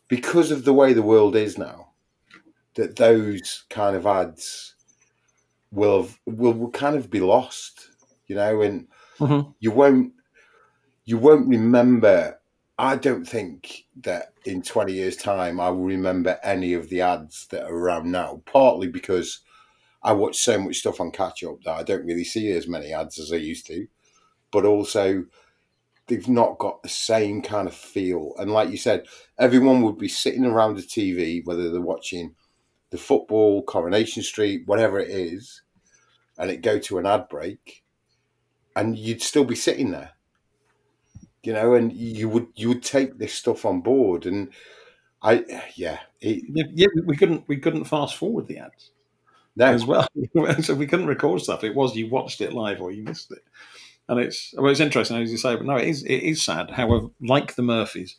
because of the way the world is now, that those kind of ads will have, will, will kind of be lost, you know, and Mhm. you won't you won't remember. I don't think that in 20 years' time I will remember any of the ads that are around now, partly because I watch so much stuff on catch up that I don't really see as many ads as I used to, but also they've not got the same kind of feel. And like you said, everyone would be sitting around the TV, whether they're watching the football, Coronation Street, whatever it is, and it go to an ad break, and you'd still be sitting there. You know, and you would you would take this stuff on board, and I yeah, it, yeah, we couldn't we couldn't fast forward the ads no, as well, [laughs] so we couldn't record stuff. It was you watched it live or you missed it, and it's well, it's interesting as you say, but no, it is it is sad. However, like the Murphys,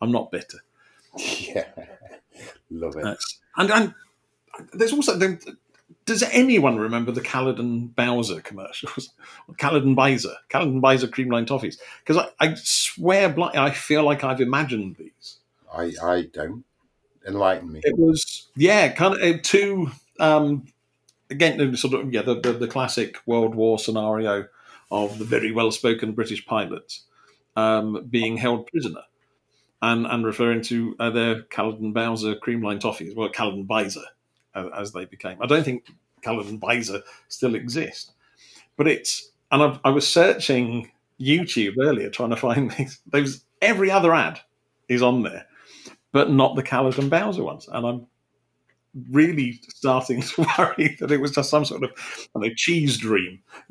I'm not bitter. yeah, [laughs] love it. That's, and and there's also the, does anyone remember the Callard & Bowser commercials? [laughs] Caledon Baiser, Caledon Baiser creamline toffees? Because I, I swear, bli- I feel like I've imagined these. I I don't enlighten me. It was yeah, kind of uh, two um, again uh, sort of yeah the, the the classic World War scenario of the very well spoken British pilots um, being held prisoner. And, and referring to uh, their Callard & Bowser creamline toffees, well, Caledon Baiser, as, as they became. I don't think Caledon Baiser still exist, but it's. And I, I was searching YouTube earlier trying to find these. Those every other ad is on there, but not the Callard & Bowser ones. And I'm really starting to [laughs] worry that it was just some sort of I know, cheese dream. [laughs]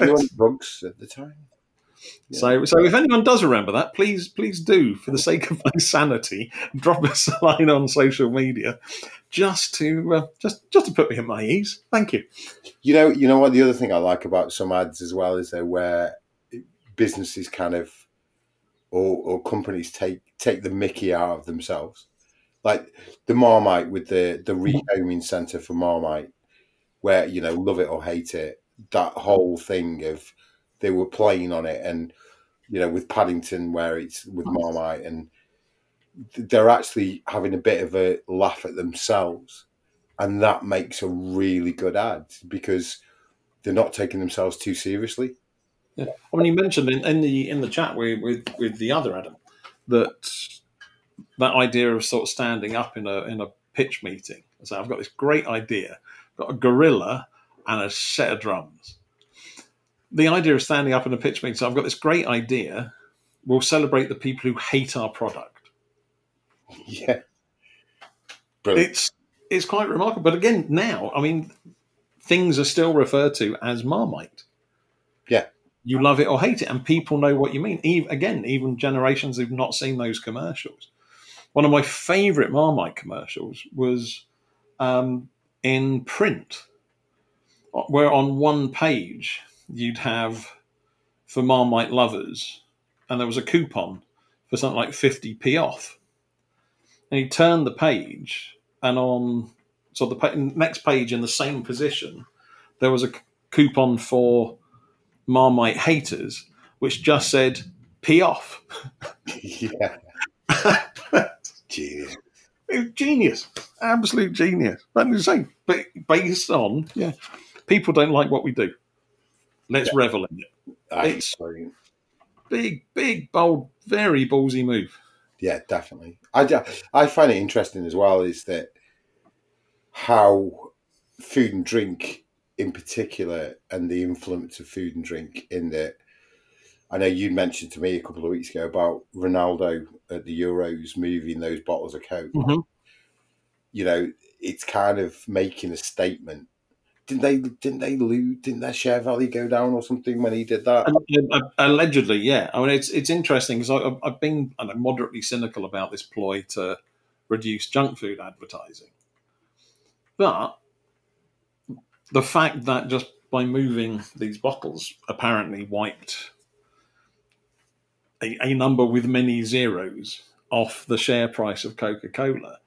You were on drugs at the time. Yeah. So, so if anyone does remember that, please, please do, for the sake of [laughs] my sanity, drop us a line on social media, just to uh, just just to put me at my ease. Thank you. You know, you know what? The other thing I like about some ads as well is they're where businesses kind of or, or companies take take the Mickey out of themselves, like the Marmite with the the rehoming centre for Marmite, where you know love it or hate it, that whole thing of they were playing on it, and you know with Paddington where it's with Marmite, and they're actually having a bit of a laugh at themselves, and that makes a really good ad because they're not taking themselves too seriously. Yeah. I mean, you mentioned in, in the in the chat with, with with the other Adam that that idea of sort of standing up in a in a pitch meeting. So I've got this great idea, got a gorilla and a set of drums. The idea of standing up in a pitch meeting. So I've got this great idea. We'll celebrate the people who hate our product. [laughs] Yeah, brilliant. It's it's quite remarkable. But again, now I mean, things are still referred to as Marmite. Yeah. You love it or hate it, and people know what you mean. Even, again, even generations who've not seen those commercials. One of my favourite Marmite commercials was um, in print, where on one page you'd have for Marmite lovers, and there was a coupon for something like 50p off. And he turned the page, and on so the next page in the same position, there was a coupon for Marmite haters, which just said "pee off." [laughs] yeah. Genius. Genius, absolute genius. But I'm saying, but based on yeah, people don't like what we do. Let's revel in it. It's-. Big, big, bold, very ballsy move. Yeah, definitely. I, I find it interesting as well is that how food and drink in particular and the influence of food and drink in that I know you mentioned to me a couple of weeks ago about Ronaldo at the Euros moving those bottles of Coke. Mhm. You know, it's kind of making a statement. Didn't they? Didn't they lose? Didn't their share value go down or something when he did that? Allegedly, yeah. I mean, it's it's interesting because I've, I've been I know, moderately cynical about this ploy to reduce junk food advertising, but the fact that just by moving these bottles apparently wiped a, a number with many zeros off the share price of Coca Cola.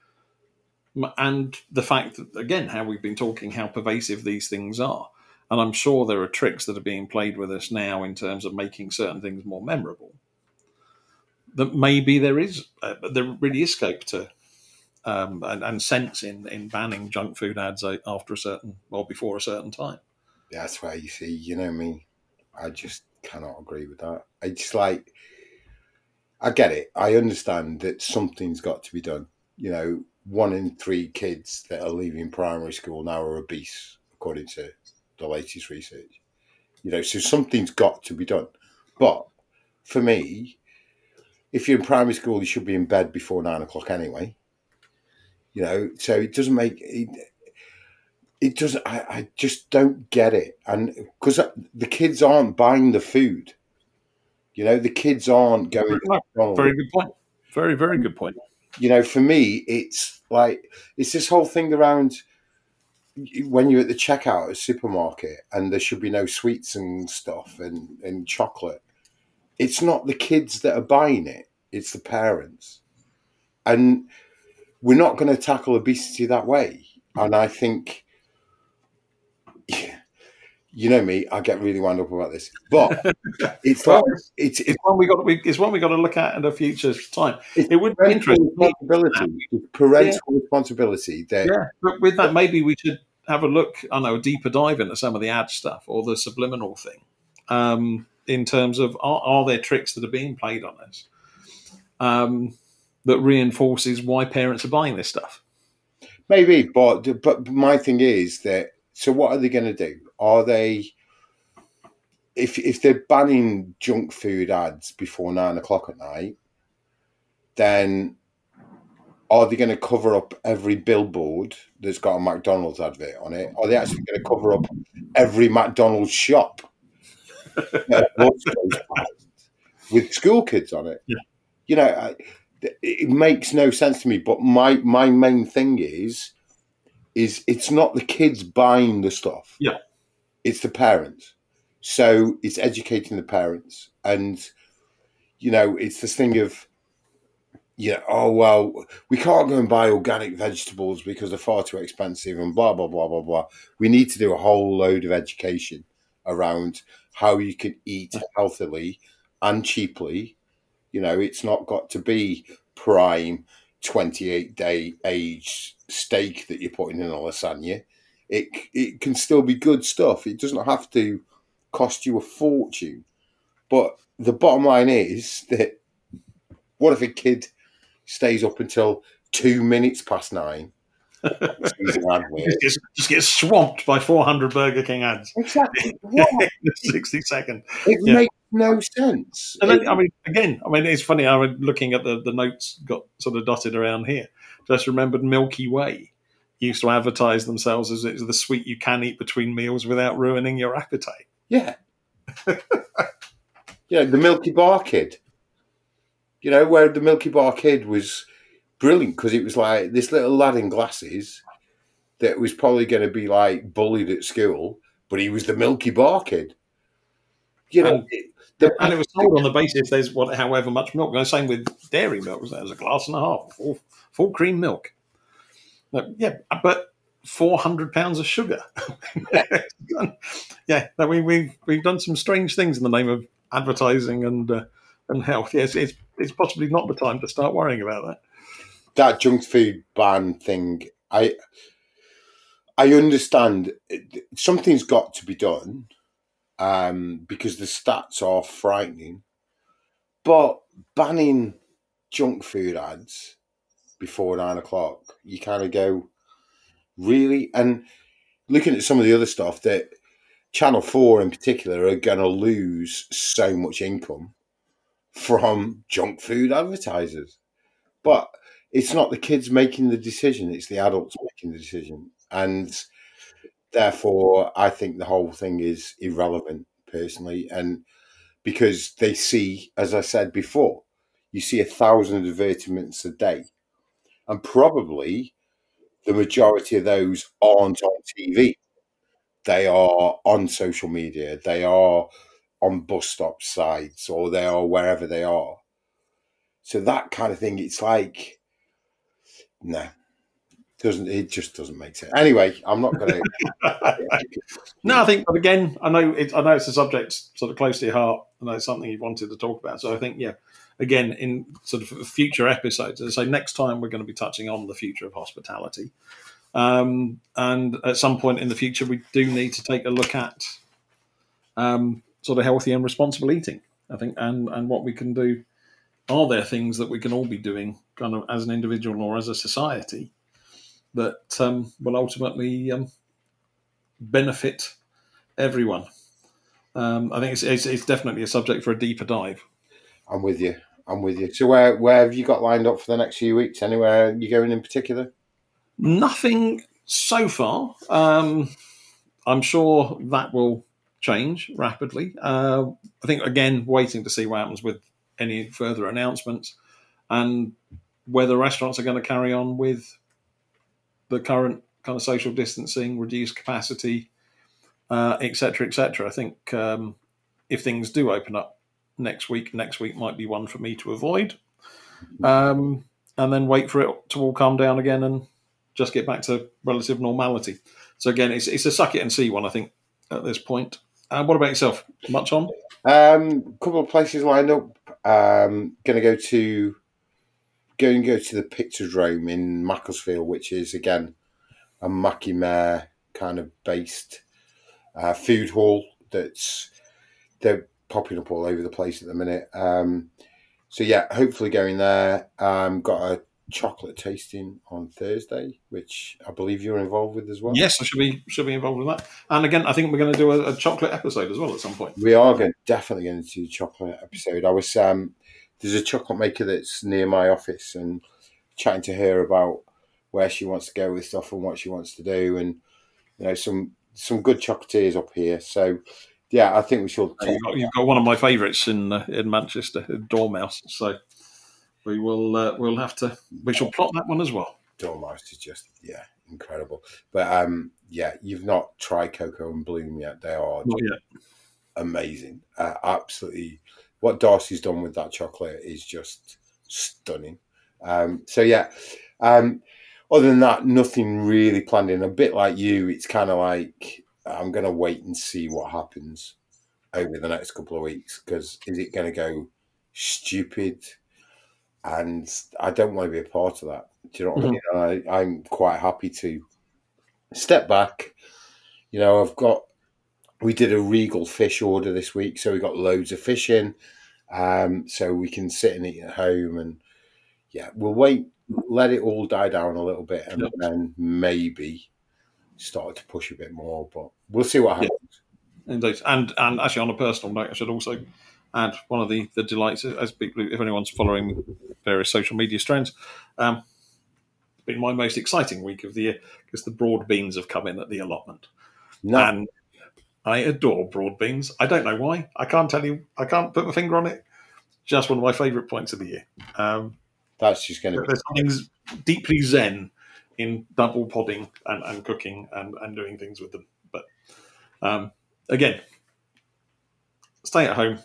And the fact that, again, how we've been talking, how pervasive these things are. And I'm sure there are tricks that are being played with us now in terms of making certain things more memorable. That maybe there is, uh, there really is scope to um, and, and sense in, in banning junk food ads after a certain or before a certain time. That's where you see, you know me, I just cannot agree with that. It's like, I get it. I understand that something's got to be done. You know, one in three kids that are leaving primary school now are obese, according to the latest research. You know, so something's got to be done. But for me, if you're in primary school, you should be in bed before nine o'clock anyway. You know, so it doesn't make it, it doesn't. I, I just don't get it, and because the kids aren't buying the food. You know, the kids aren't going. McDonald's. Very good point. Very, very good point. You know, for me, it's like it's this whole thing around when you're at the checkout at a supermarket and there should be no sweets and stuff and, and chocolate. It's not the kids that are buying it; it's the parents, and we're not going to tackle obesity that way. And I think you know me, I get really wound up about this, but [laughs] it's Well, like it's It's one we got. We, it's one we got to look at in a future time. It would be interesting. responsibility. It's parental responsibility that Yeah, but with that, maybe we should have a look. I know a deeper dive into some of the ad stuff or the subliminal thing, um, in terms of are, are there tricks that are being played on us um, that reinforces why parents are buying this stuff. maybe, but but my thing is that so what are they going to do? Are they if if they're banning junk food ads before nine o'clock at night, then are they going to cover up every billboard that's got a McDonald's advert on it? Are they actually going to cover up every McDonald's shop [laughs] that a bus goes past with school kids on it? Yeah. You know, I, it makes no sense to me. But my my main thing is, is it's not the kids buying the stuff. Yeah. It's the parents. So it's educating the parents, and you know, it's this thing of yeah, oh well, we can't go and buy organic vegetables because they're far too expensive and blah blah blah blah blah. We need to do a whole load of education around how you can eat healthily and cheaply. You know, it's not got to be prime twenty eight day age steak that you're putting in a lasagna. It it can still be good stuff. It doesn't have to cost you a fortune. But the bottom line is that what if a kid stays up until two minutes past nine? [laughs] sees an advert? Just gets, just gets swamped by 400 Burger King ads exactly. [laughs] What? 60 seconds. It Yeah. makes no sense. And then, I mean, again, I mean, it's funny. I was looking at the, the notes got sort of dotted around here. Just remembered Milky Way used to advertise themselves as it's the sweet you can eat between meals without ruining your appetite. Yeah. [laughs] yeah, the Milky Bar Kid. You know, where the Milky Bar Kid was brilliant because it was like this little lad in glasses that was probably going to be like bullied at school, but he was the Milky Bar Kid. You know, And- it- the, And it was sold on the basis there's what, however much milk. And the same with dairy milk. There's a glass and a half, full, full cream milk. Yeah, but four hundred pounds of sugar. [laughs] yeah, we, we've we've done some strange things in the name of advertising and uh, and health. Yes, it's it's possibly not the time to start worrying about that. That junk food ban thing, I I understand something's got to be done um, because the stats are frightening. But banning junk food ads before nine o'clock, you kind of go, really? And looking at some of the other stuff, that Channel 4 in particular are going to lose so much income from junk food advertisers. But it's not the kids making the decision, it's the adults making the decision. And therefore, I think the whole thing is irrelevant personally. And because they see, as I said before, you see a thousand advertisements a day. And probably the majority of those aren't on TV. They are on social media, they are on bus stop sites, or they are wherever they are. So that kind of thing, it's like, no, doesn't it just doesn't make sense. Anyway, I'm not going [laughs] to. no, I think, again, I know it, I know it's a subject sort of close to your heart. Know it's something you wanted to talk about. So I think, yeah, again, in sort of future episodes, as I say, next time we're going to be touching on the future of hospitality. Um, and at some point in the future, we do need to take a look at um, sort of healthy and responsible eating. I think, and and what we can do. Are there things that we can all be doing, kind of as an individual or as a society, that um, will ultimately um, benefit everyone? Um, I think it's, it's, it's definitely a subject for a deeper dive. I'm with you. I'm with you. So where where have you got lined up for the next few weeks? Anywhere you going in particular? Nothing so far. Um, I'm sure that will change rapidly. Uh, I think again, waiting to see what happens with any further announcements and whether restaurants are going to carry on with the current kind of social distancing, reduced capacity, etc., uh, etc. Et I think um, if things do open up next week. Next week might be one for me to avoid. Um, and then wait for it to all calm down again and just get back to relative normality. So again, it's, it's a suck it and see one, I think, at this point. Uh, what about yourself? Much on? A um, couple of places lined up. Um, going to go to go and go to the Picturedrome in Macclesfield, which is again a Mackie Mayor kind of based uh, food hall. That's they're popping up all over the place at the minute. Um, so yeah, hopefully going there. Um, got a chocolate tasting on Thursday, which I believe you're involved with as well. Yes, I should be should be involved with that. And again, I think we're going to do a, a chocolate episode as well at some point. We are going definitely going to do a chocolate episode. I was um, there's a chocolate maker that's near my office and chatting to her about where she wants to go with stuff and what she wants to do, and you know some some good chocolatiers up here. So yeah, I think we should. You've got, you've got, one of my favourites in uh, in Manchester, Dormouse. So we will uh, we'll have to we shall plot that one as well. Dormouse is just yeah incredible, but um yeah, you've not tried Cocoa and Bloom yet. They are amazing, uh, absolutely. What Darcy's done with that chocolate is just stunning. Um, so yeah, um, other than that, nothing really planned in. A bit like you, it's kind of like I'm going to wait and see what happens over the next couple of weeks because is it going to go stupid? And I don't want to be a part of that. Do you know what mm-hmm. I mean? I, I'm quite happy to step back. You know, I've got, we did a regal fish order this week, so we got loads of fish in. Um, so we can sit and eat at home and yeah, we'll wait, let it all die down a little bit and then maybe started to push a bit more, but we'll see what happens. Yeah, indeed, and and actually on a personal note, I should also add one of the the delights as people, if anyone's following various social media strands, um, it's been my most exciting week of the year because the broad beans have come in at the allotment, no. and I adore broad beans. I don't know why. I can't tell you. I can't put my finger on it. Just one of my favourite points of the year. Um, That's just going to be. There's something deeply zen in double podding and, and cooking and, and doing things with them. But um, again, stay at home,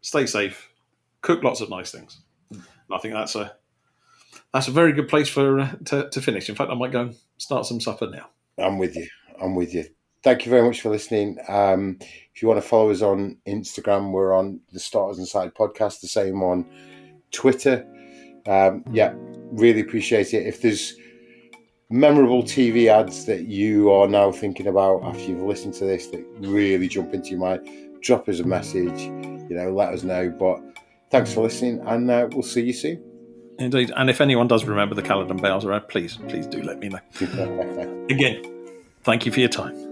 stay safe, cook lots of nice things. And I think that's a that's a very good place for uh, to, to finish. In fact, I might go and start some supper now. I'm with you. I'm with you. Thank you very much for listening. Um, if you want to follow us on Instagram, we're on the Starters Inside podcast. The same on Twitter. Um, yeah, really appreciate it. If there's memorable TV ads that you are now thinking about after you've listened to this that really jump into your mind, drop us a message. You know, let us know. But thanks for listening, and uh, we'll see you soon. Indeed. And if anyone does remember the Caledon Bales around, please, please do let me know. [laughs] Again, thank you for your time.